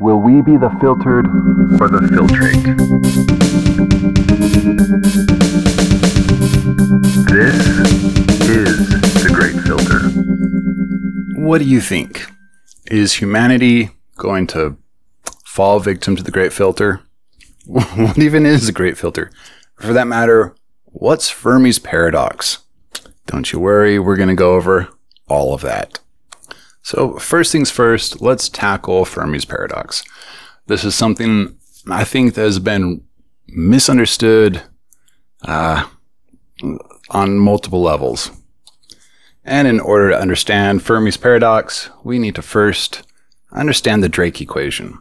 Will we be the filtered or the filtrate? This is the Great Filter. What do you think? Is humanity going to fall victim to the Great Filter? what even is the Great Filter? For that matter, what's Fermi's paradox? Don't you worry, we're going to go over all of that. So, first things first, let's tackle Fermi's paradox. This is something I think that has been misunderstood uh, on multiple levels. And in order to understand Fermi's paradox, we need to first understand the Drake equation.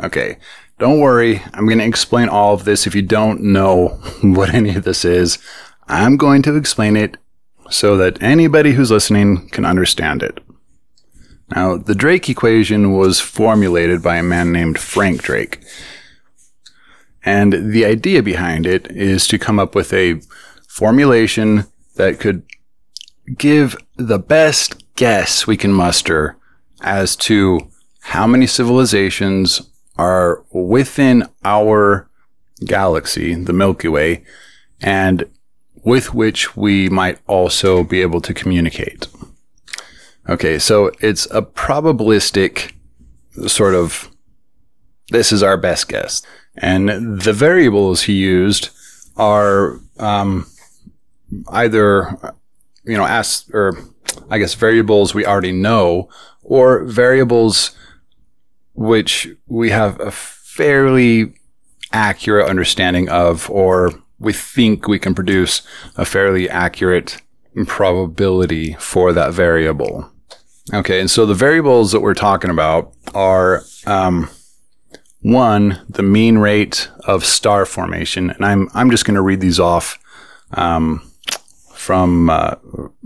Okay, don't worry, I'm going to explain all of this if you don't know what any of this is. I'm going to explain it so that anybody who's listening can understand it. Now, the Drake equation was formulated by a man named Frank Drake. And the idea behind it is to come up with a formulation that could give the best guess we can muster as to how many civilizations are within our galaxy, the Milky Way, and with which we might also be able to communicate. Okay, so it's a probabilistic sort of this is our best guess. And the variables he used are um, either, you know, ask, or I guess variables we already know, or variables which we have a fairly accurate understanding of, or we think we can produce a fairly accurate probability for that variable. Okay, and so the variables that we're talking about are um, one, the mean rate of star formation, and I'm I'm just going to read these off um, from uh,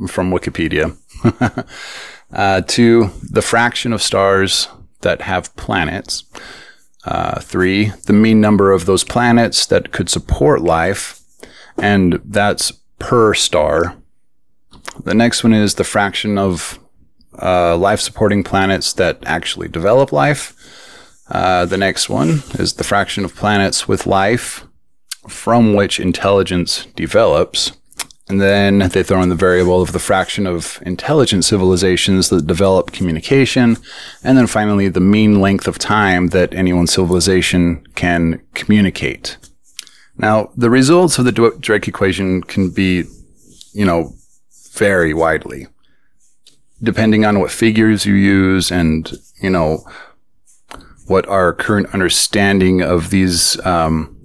from Wikipedia. uh, two, the fraction of stars that have planets. Uh, three, the mean number of those planets that could support life, and that's per star. The next one is the fraction of uh, life supporting planets that actually develop life. Uh, the next one is the fraction of planets with life from which intelligence develops. And then they throw in the variable of the fraction of intelligent civilizations that develop communication. And then finally, the mean length of time that any one civilization can communicate. Now, the results of the Drake equation can be, you know, vary widely depending on what figures you use and, you know, what our current understanding of these um,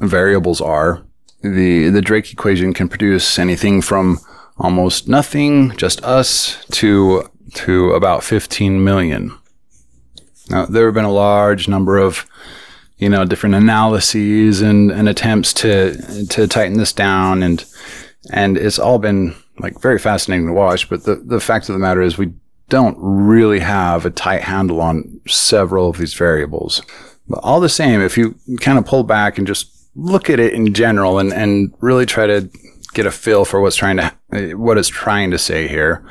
variables are, the, the Drake equation can produce anything from almost nothing, just us, to, to about 15 million. Now, there have been a large number of, you know, different analyses and, and attempts to, to tighten this down and, and it's all been like very fascinating to watch. But the, the fact of the matter is we don't really have a tight handle on several of these variables. But all the same, if you kind of pull back and just look at it in general and, and really try to get a feel for what's trying to, what it's trying to say here,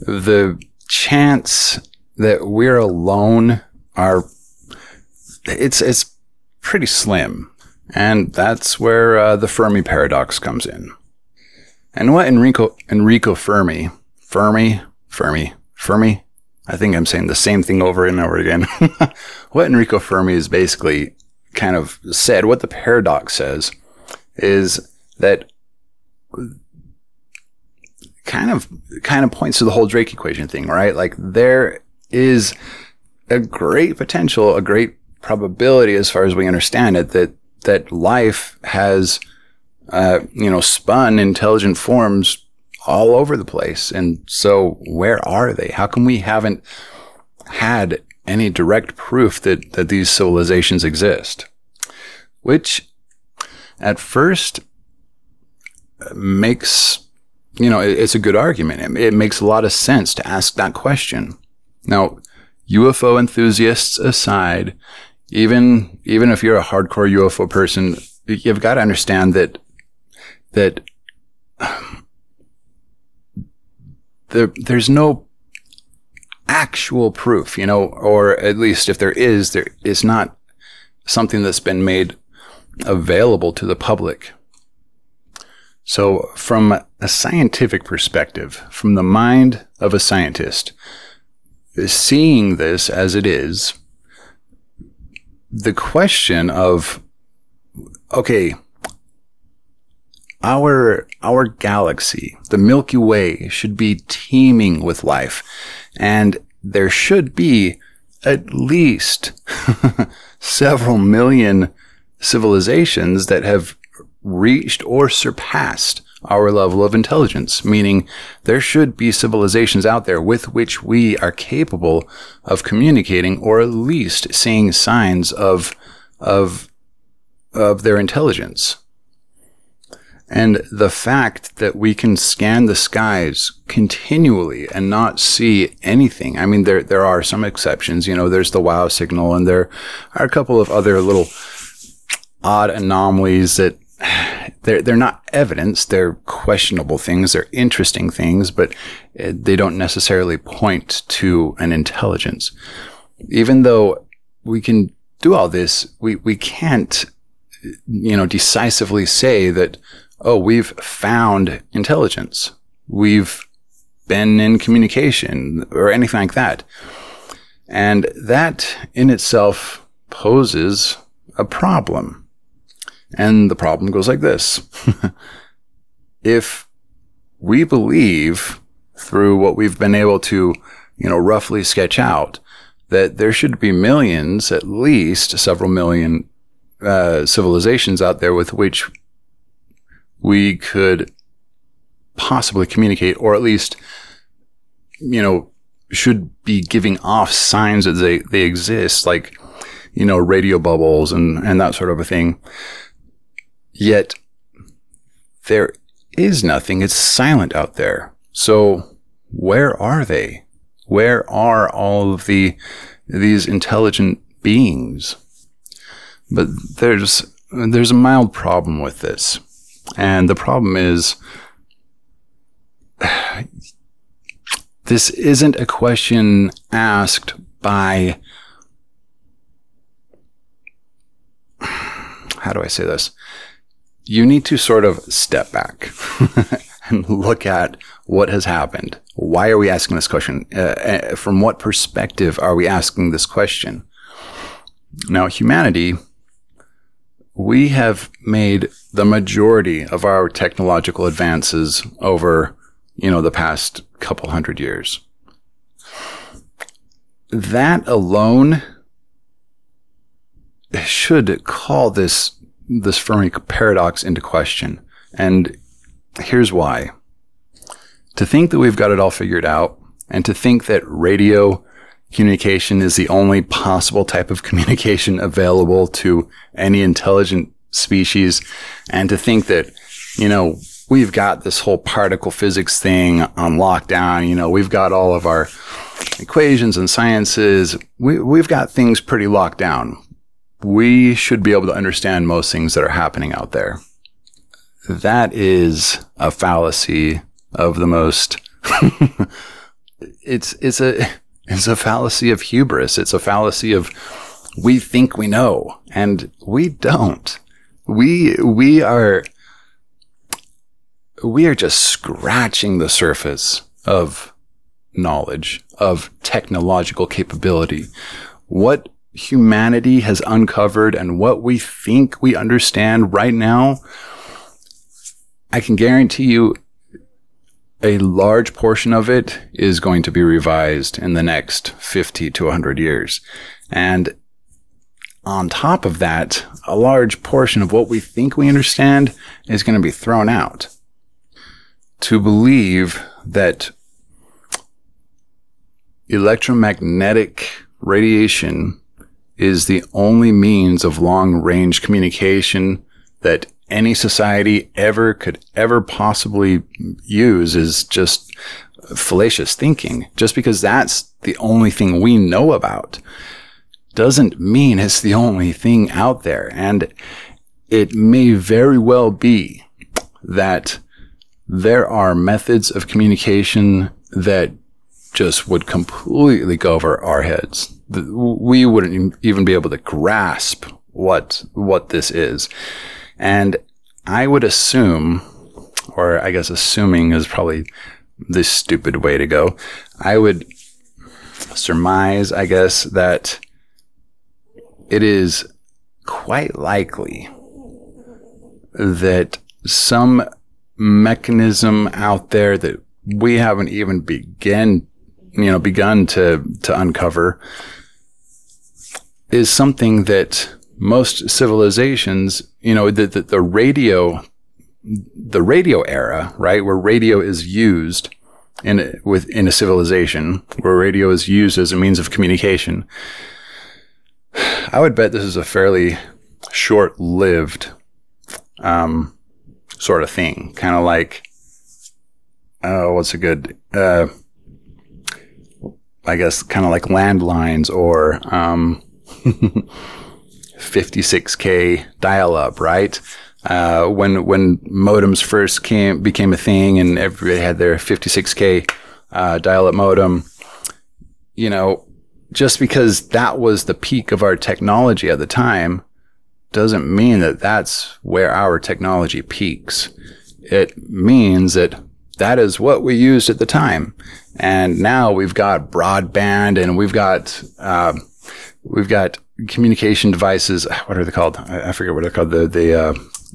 the chance that we're alone are, it's, it's pretty slim. And that's where uh, the Fermi paradox comes in. And what Enrico Enrico Fermi, Fermi, Fermi, Fermi, I think I'm saying the same thing over and over again. what Enrico Fermi is basically kind of said, what the paradox says, is that kind of kind of points to the whole Drake equation thing, right? Like there is a great potential, a great probability as far as we understand it that that life has uh, you know, spun intelligent forms all over the place. And so where are they? How come we haven't had any direct proof that, that these civilizations exist? Which at first makes, you know, it's a good argument. It, it makes a lot of sense to ask that question. Now, UFO enthusiasts aside, even, even if you're a hardcore UFO person, you've got to understand that that there, there's no actual proof, you know, or at least if there is, there is not something that's been made available to the public. So, from a scientific perspective, from the mind of a scientist, seeing this as it is, the question of, okay, our our galaxy, the Milky Way, should be teeming with life, and there should be at least several million civilizations that have reached or surpassed our level of intelligence, meaning there should be civilizations out there with which we are capable of communicating or at least seeing signs of, of, of their intelligence. And the fact that we can scan the skies continually and not see anything. I mean, there, there are some exceptions. You know, there's the wow signal and there are a couple of other little odd anomalies that they're, they're not evidence. They're questionable things. They're interesting things, but uh, they don't necessarily point to an intelligence. Even though we can do all this, we, we can't, you know, decisively say that oh, we've found intelligence. We've been in communication or anything like that. And that in itself poses a problem. And the problem goes like this. if we believe through what we've been able to, you know, roughly sketch out that there should be millions, at least several million uh, civilizations out there with which we could possibly communicate, or at least, you know, should be giving off signs that they, they exist, like, you know, radio bubbles and, and that sort of a thing. Yet there is nothing. It's silent out there. So where are they? Where are all of the, these intelligent beings? But there's, there's a mild problem with this. And the problem is, this isn't a question asked by, how do I say this? You need to sort of step back and look at what has happened. Why are we asking this question? Uh, uh, from what perspective are we asking this question? Now, humanity we have made the majority of our technological advances over, you know, the past couple hundred years. That alone should call this, this Fermi paradox into question. And here's why. To think that we've got it all figured out and to think that radio communication is the only possible type of communication available to any intelligent species. And to think that, you know, we've got this whole particle physics thing um, on lockdown. You know, we've got all of our equations and sciences. We, we've got things pretty locked down. We should be able to understand most things that are happening out there. That is a fallacy of the most, it's, it's a, it's a fallacy of hubris. It's a fallacy of we think we know and we don't. We, we are, we are just scratching the surface of knowledge, of technological capability. What humanity has uncovered and what we think we understand right now, I can guarantee you a large portion of it is going to be revised in the next 50 to 100 years. And on top of that, a large portion of what we think we understand is going to be thrown out. To believe that electromagnetic radiation is the only means of long range communication that any society ever could ever possibly use is just fallacious thinking. Just because that's the only thing we know about doesn't mean it's the only thing out there. And it may very well be that there are methods of communication that just would completely go over our heads. We wouldn't even be able to grasp what what this is. And I would assume, or I guess assuming is probably the stupid way to go. I would surmise, I guess, that it is quite likely that some mechanism out there that we haven't even begin, you know, begun to, to uncover is something that most civilizations, you know, the, the, the radio, the radio era, right, where radio is used in a, with in a civilization, where radio is used as a means of communication. I would bet this is a fairly short-lived um, sort of thing, kind of like, oh, what's a good, uh, I guess, kind of like landlines or um, 56k dial-up, right? Uh, when when modems first came became a thing, and everybody had their 56k uh, dial-up modem, you know, just because that was the peak of our technology at the time, doesn't mean that that's where our technology peaks. It means that that is what we used at the time, and now we've got broadband and we've got uh, we've got communication devices. What are they called? I, I forget what they're called. The the uh,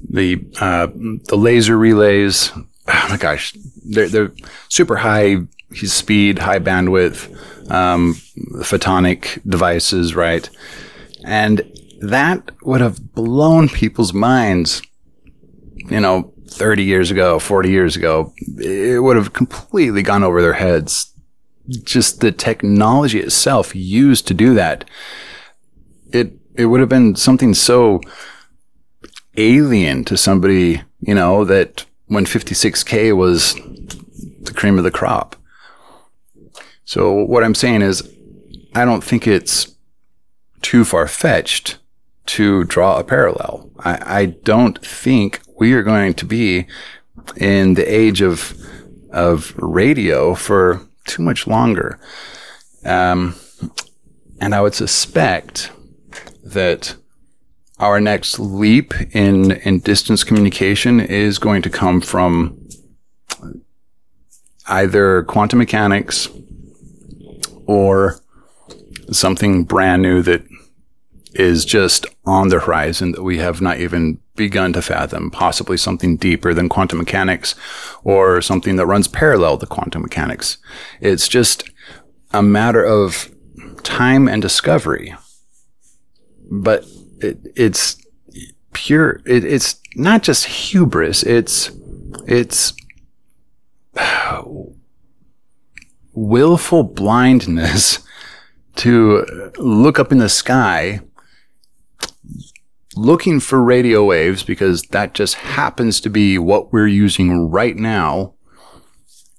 the uh, the laser relays. Oh my gosh, they're they're super high speed, high bandwidth, um, photonic devices, right? And that would have blown people's minds. You know, 30 years ago, 40 years ago, it would have completely gone over their heads. Just the technology itself used to do that. It, it would have been something so alien to somebody, you know, that when 56K was the cream of the crop. So what I'm saying is, I don't think it's too far fetched to draw a parallel. I, I don't think we are going to be in the age of of radio for too much longer. Um, and I would suspect that our next leap in in distance communication is going to come from either quantum mechanics or something brand new that is just on the horizon that we have not even begun to fathom, possibly something deeper than quantum mechanics or something that runs parallel to quantum mechanics. It's just a matter of time and discovery. But it, it's pure, it, it's not just hubris, it's, it's willful blindness to look up in the sky looking for radio waves because that just happens to be what we're using right now,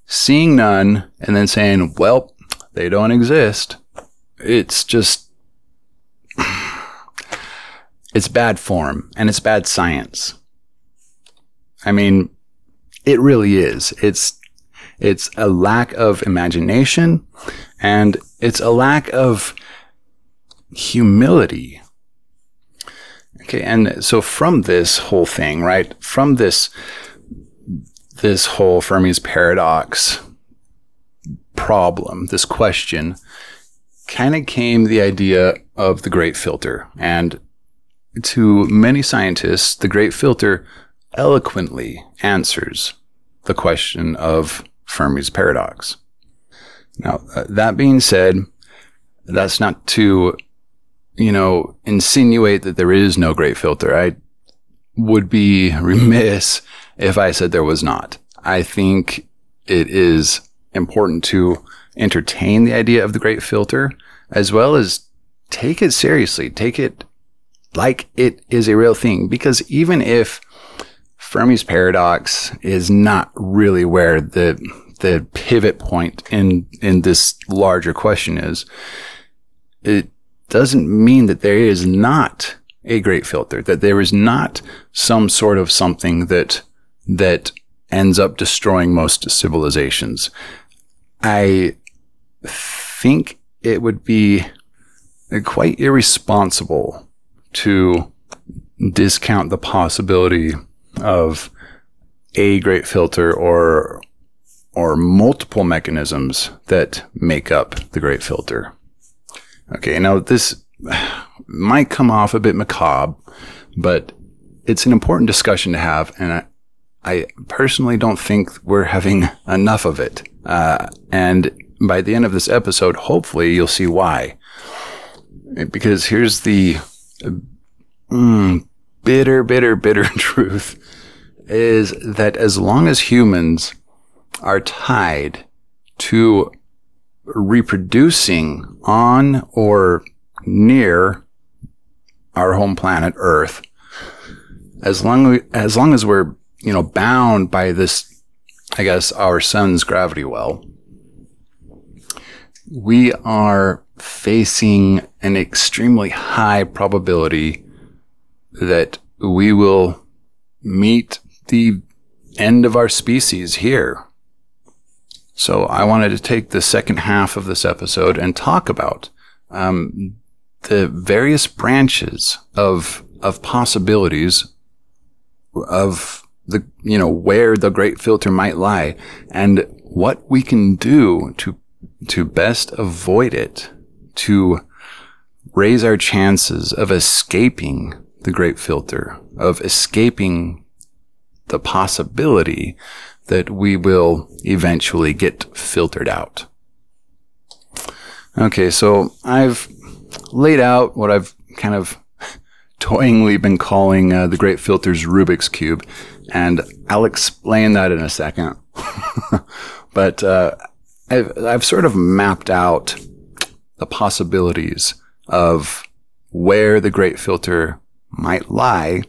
seeing none, and then saying, well, they don't exist. It's just, it's bad form and it's bad science. I mean, it really is. It's, it's a lack of imagination and it's a lack of humility. Okay. And so from this whole thing, right? From this, this whole Fermi's paradox problem, this question, kind of came the idea of the great filter. And to many scientists, the great filter eloquently answers the question of Fermi's paradox. Now, uh, that being said, that's not to, you know, insinuate that there is no great filter. I would be remiss if I said there was not. I think it is important to entertain the idea of the great filter as well as take it seriously, take it like it is a real thing. Because even if Fermi's paradox is not really where the the pivot point in in this larger question is, it doesn't mean that there is not a great filter, that there is not some sort of something that that ends up destroying most civilizations. I think it would be quite irresponsible to discount the possibility of a great filter or or multiple mechanisms that make up the great filter. Okay, now this might come off a bit macabre, but it's an important discussion to have, and I, I personally don't think we're having enough of it. Uh, and by the end of this episode, hopefully you'll see why. Because here's the mm, bitter, bitter, bitter truth is that as long as humans are tied to reproducing on or near our home planet Earth, as long as long as we're you know bound by this, I guess our sun's gravity well, we are facing an extremely high probability that we will meet the end of our species here. So I wanted to take the second half of this episode and talk about um, the various branches of of possibilities of the you know where the great filter might lie and what we can do to to best avoid it to raise our chances of escaping the great filter of escaping the possibility that we will eventually get filtered out. Okay, so I've laid out what I've kind of toyingly been calling uh, the Great Filter's Rubik's Cube, and I'll explain that in a second. but uh, I've, I've sort of mapped out the possibilities of where the Great Filter might lie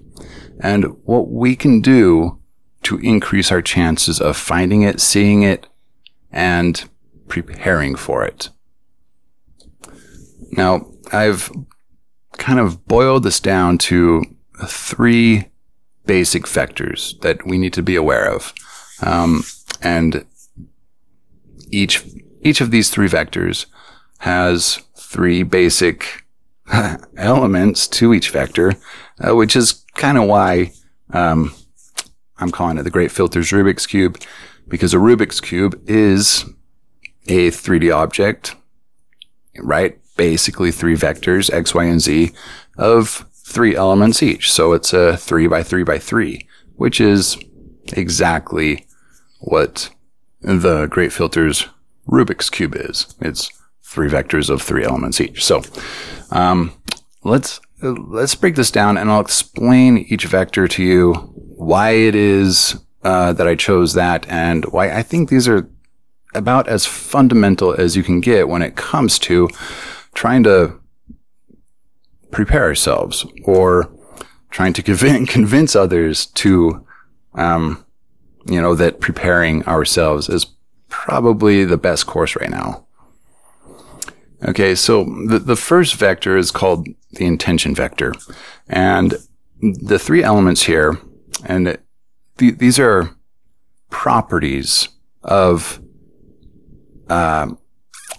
and what we can do to increase our chances of finding it, seeing it, and preparing for it. Now, I've kind of boiled this down to three basic vectors that we need to be aware of. Um, and each, each of these three vectors has three basic elements to each vector, uh, which is kind of why um, I'm calling it the Great Filters Rubik's Cube, because a Rubik's Cube is a 3D object, right? Basically three vectors, X, Y, and Z, of three elements each. So it's a three by three by three, which is exactly what the Great Filters Rubik's Cube is. It's three vectors of three elements each. So, um, let's, let's break this down and I'll explain each vector to you why it is uh, that I chose that and why I think these are about as fundamental as you can get when it comes to trying to prepare ourselves or trying to convince, others to, um, you know, that preparing ourselves is probably the best course right now. Okay, so the, the first vector is called the intention vector. And the three elements here and th- these are properties of, uh,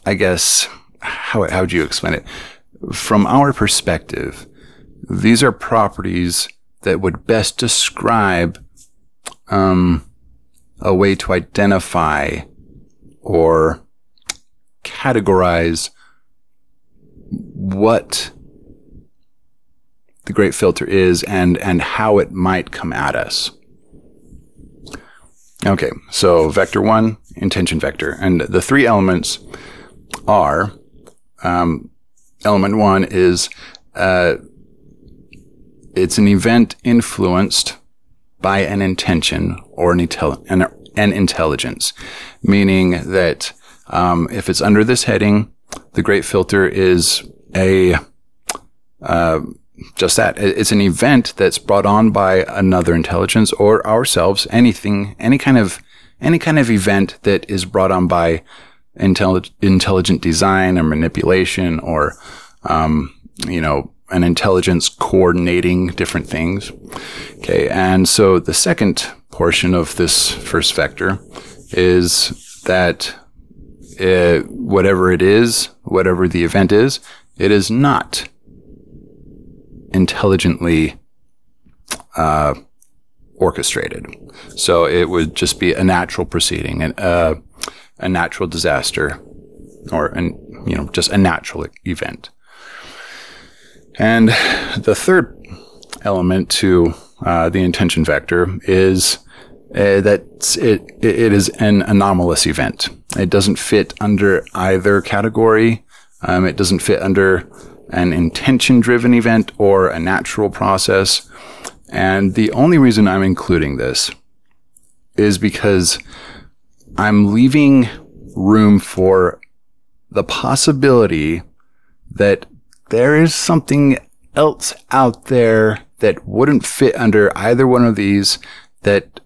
I guess, how, how would you explain it? From our perspective, these are properties that would best describe um, a way to identify or categorize what the great filter is and, and how it might come at us. Okay, so vector one, intention vector. And the three elements are um, element one is uh, it's an event influenced by an intention or an, intel- an, an intelligence, meaning that um, if it's under this heading, the great filter is a uh, just that. It's an event that's brought on by another intelligence or ourselves. Anything, any kind of, any kind of event that is brought on by intelli- intelligent design or manipulation or, um, you know, an intelligence coordinating different things. Okay. And so the second portion of this first vector is that uh, whatever it is, whatever the event is, it is not intelligently uh, orchestrated. So it would just be a natural proceeding, and uh, a natural disaster, or an you know just a natural event. And the third element to uh, the intention vector is uh, that it, it is an anomalous event. It doesn't fit under either category. Um, it doesn't fit under an intention driven event or a natural process. And the only reason I'm including this is because I'm leaving room for the possibility that there is something else out there that wouldn't fit under either one of these that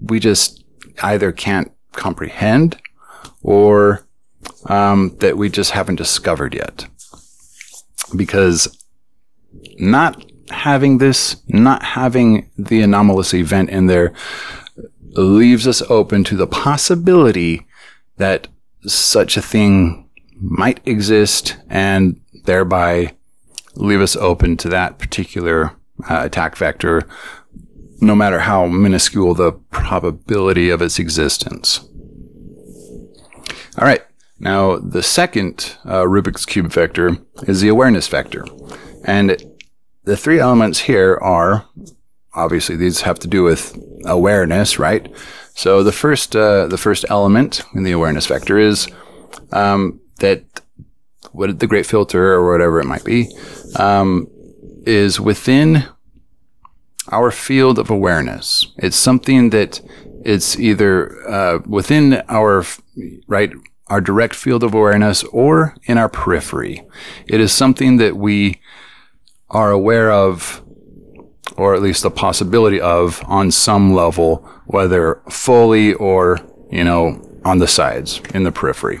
we just either can't comprehend or um, that we just haven't discovered yet. Because not having this, not having the anomalous event in there, leaves us open to the possibility that such a thing might exist and thereby leave us open to that particular uh, attack vector, no matter how minuscule the probability of its existence. All right. Now, the second uh, Rubik's Cube vector is the awareness vector. And the three elements here are obviously these have to do with awareness, right? So the first, uh, the first element in the awareness vector is um, that what the great filter or whatever it might be um, is within our field of awareness. It's something that it's either uh, within our right our direct field of awareness or in our periphery. It is something that we are aware of, or at least the possibility of, on some level, whether fully or you know on the sides in the periphery.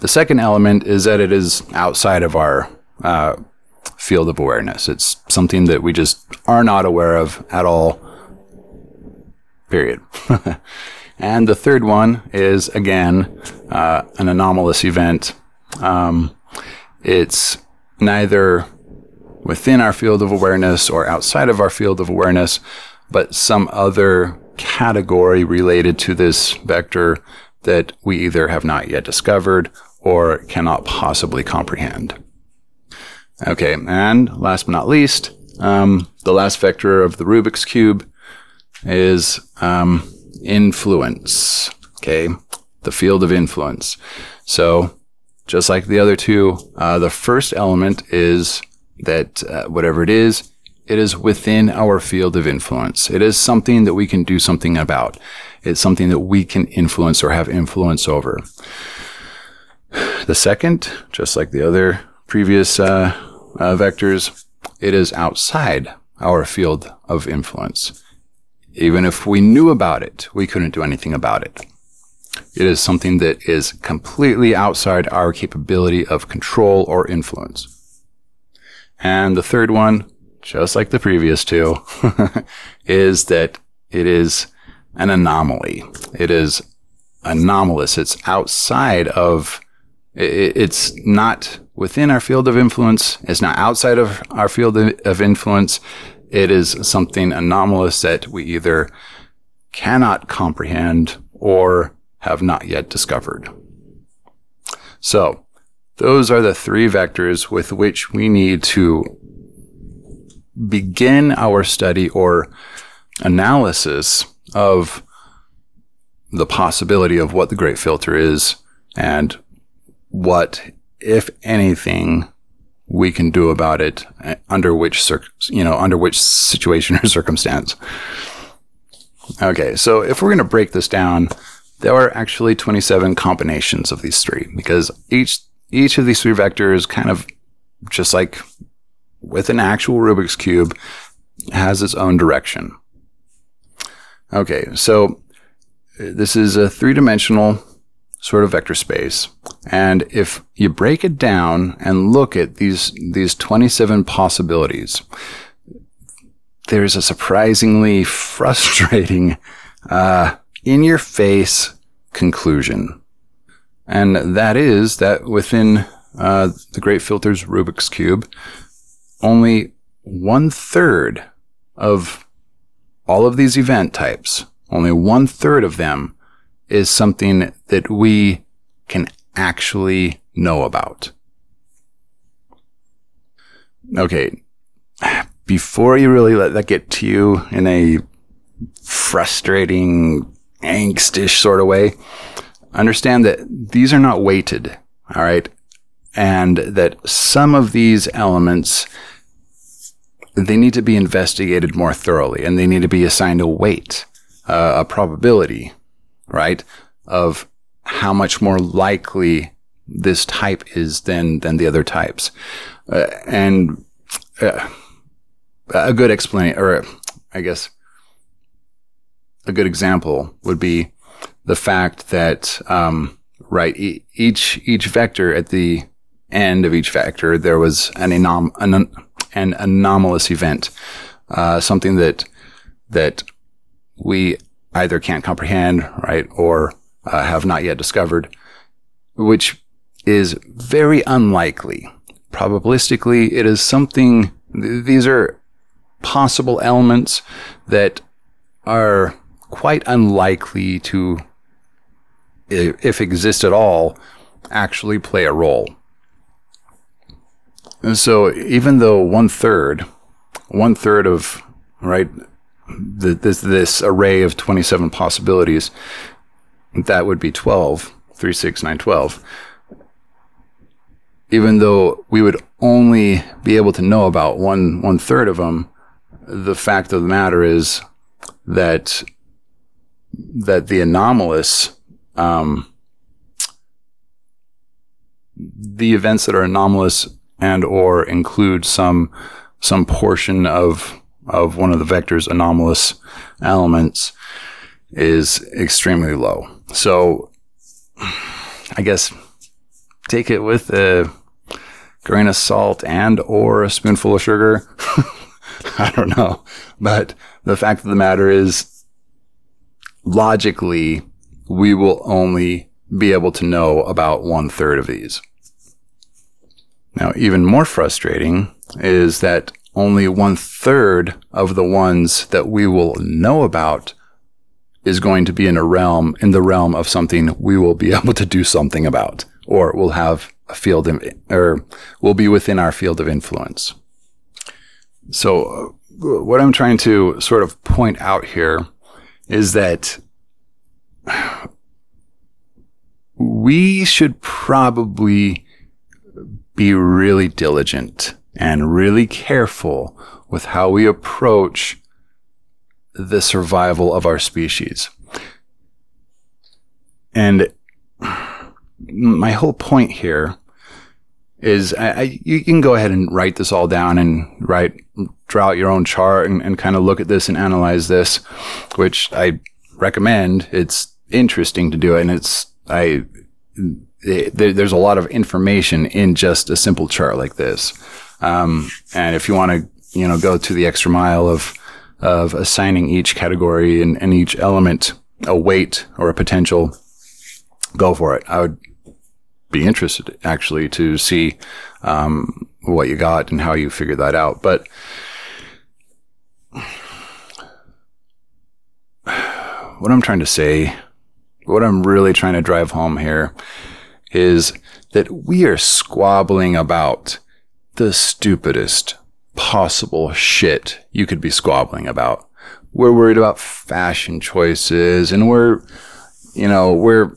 The second element is that it is outside of our uh, field of awareness. It's something that we just are not aware of at all. Period. and the third one is again uh, an anomalous event. Um, it's neither within our field of awareness or outside of our field of awareness, but some other category related to this vector that we either have not yet discovered or cannot possibly comprehend. Okay, and last but not least, um, the last vector of the Rubik's Cube is um, influence. Okay, the field of influence. So, just like the other two, uh, the first element is that uh, whatever it is, it is within our field of influence. It is something that we can do something about. It's something that we can influence or have influence over. The second, just like the other previous uh, uh, vectors, it is outside our field of influence. Even if we knew about it, we couldn't do anything about it. It is something that is completely outside our capability of control or influence. And the third one, just like the previous two, is that it is an anomaly. It is anomalous. It's outside of, it's not within our field of influence. It's not outside of our field of influence. It is something anomalous that we either cannot comprehend or have not yet discovered. So those are the three vectors with which we need to begin our study or analysis of the possibility of what the great filter is and what, if anything, we can do about it uh, under which cir- you know under which situation or circumstance. Okay, so if we're going to break this down, there are actually 27 combinations of these three because each each of these three vectors kind of just like with an actual Rubik's Cube has its own direction. Okay, so uh, this is a three dimensional sort of vector space. And if you break it down and look at these, these 27 possibilities, there's a surprisingly frustrating, uh, in your face conclusion. And that is that within uh, the Great Filter's Rubik's Cube, only one third of all of these event types, only one third of them is something that we can actually know about. Okay. Before you really let that get to you in a frustrating, angstish sort of way, understand that these are not weighted. All right. And that some of these elements, they need to be investigated more thoroughly and they need to be assigned a weight, uh, a probability, right? Of how much more likely this type is than, than the other types. Uh, and uh, a good explanation, or I guess a good example would be the fact that, um, right, e- each, each vector at the end of each vector, there was an, anom- an, an anomalous event, uh, something that, that we either can't comprehend, right, or uh, have not yet discovered, which is very unlikely. Probabilistically, it is something, th- these are possible elements that are quite unlikely to, if exist at all, actually play a role. And so even though one third, one third of, right, the, this, this array of 27 possibilities, that would be 12, 3, 6, 9, 12. Even though we would only be able to know about one, one third of them, the fact of the matter is that that the anomalous, um, the events that are anomalous and or include some some portion of of one of the vector's anomalous elements is extremely low. So I guess take it with a grain of salt and or a spoonful of sugar. I don't know. But the fact of the matter is logically, we will only be able to know about one third of these. Now, even more frustrating is that only one third of the ones that we will know about is going to be in a realm, in the realm of something we will be able to do something about, or will have a field, of, or will be within our field of influence. So, uh, what I'm trying to sort of point out here is that we should probably be really diligent and really careful with how we approach the survival of our species. And my whole point here is I, I, you can go ahead and write this all down and write, draw out your own chart and, and kind of look at this and analyze this, which I recommend. It's interesting to do it. And it's, I, it, there's a lot of information in just a simple chart like this. Um, and if you want to, you know, go to the extra mile of, of assigning each category and, and each element a weight or a potential, go for it. I would be interested actually to see, um, what you got and how you figure that out. But, what I'm trying to say what I'm really trying to drive home here is that we are squabbling about the stupidest possible shit you could be squabbling about. We're worried about fashion choices and we're, you know, we're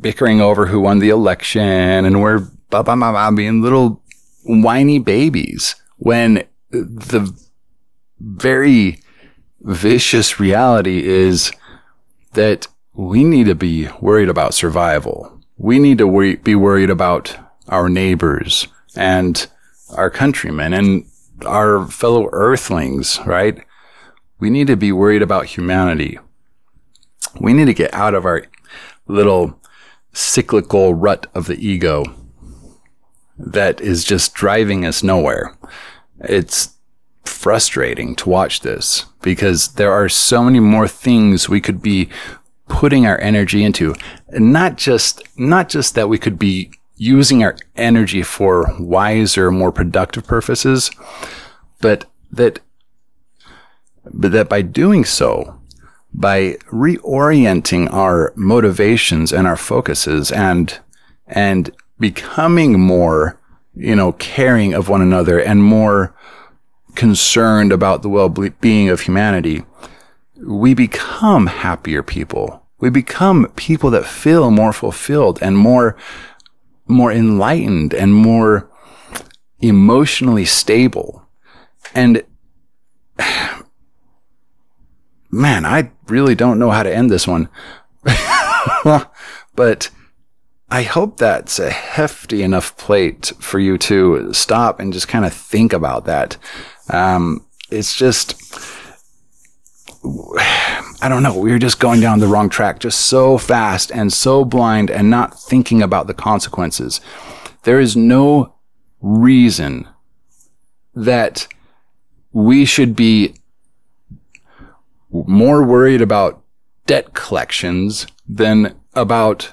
bickering over who won the election and we're blah, blah, blah, blah, being little whiny babies when the very vicious reality is that we need to be worried about survival. We need to be worried about our neighbors and our countrymen and our fellow earthlings, right? We need to be worried about humanity. We need to get out of our little cyclical rut of the ego that is just driving us nowhere. It's frustrating to watch this because there are so many more things we could be putting our energy into. and Not just, not just that we could be using our energy for wiser, more productive purposes, but that, but that by doing so, by reorienting our motivations and our focuses and, and becoming more, you know, caring of one another and more concerned about the well-being of humanity, we become happier people. We become people that feel more fulfilled and more, more enlightened and more emotionally stable. And man, I really don't know how to end this one. but I hope that's a hefty enough plate for you to stop and just kind of think about that. Um, it's just, I don't know. We are just going down the wrong track just so fast and so blind and not thinking about the consequences. There is no reason that we should be more worried about debt collections than about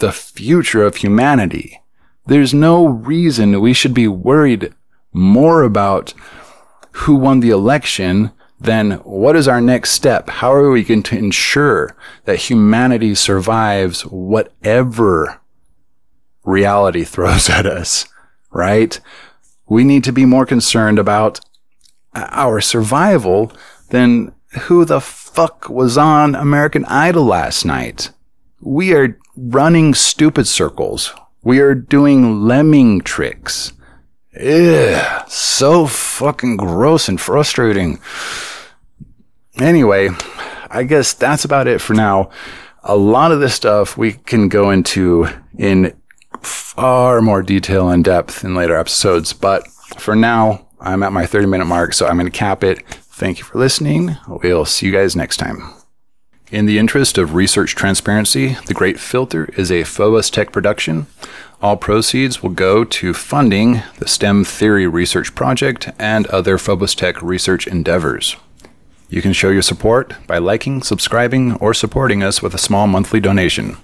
the future of humanity. There's no reason we should be worried more about who won the election than what is our next step? How are we going to ensure that humanity survives whatever reality throws at us, right? We need to be more concerned about our survival than who the fuck was on American Idol last night. We are running stupid circles. We are doing lemming tricks. Ugh, so fucking gross and frustrating. Anyway, I guess that's about it for now. A lot of this stuff we can go into in far more detail and depth in later episodes, but for now, I'm at my 30 minute mark, so I'm going to cap it. Thank you for listening. We'll see you guys next time. In the interest of research transparency, The Great Filter is a Phobos Tech production. All proceeds will go to funding the STEM Theory Research Project and other Phobos Tech research endeavors. You can show your support by liking, subscribing, or supporting us with a small monthly donation.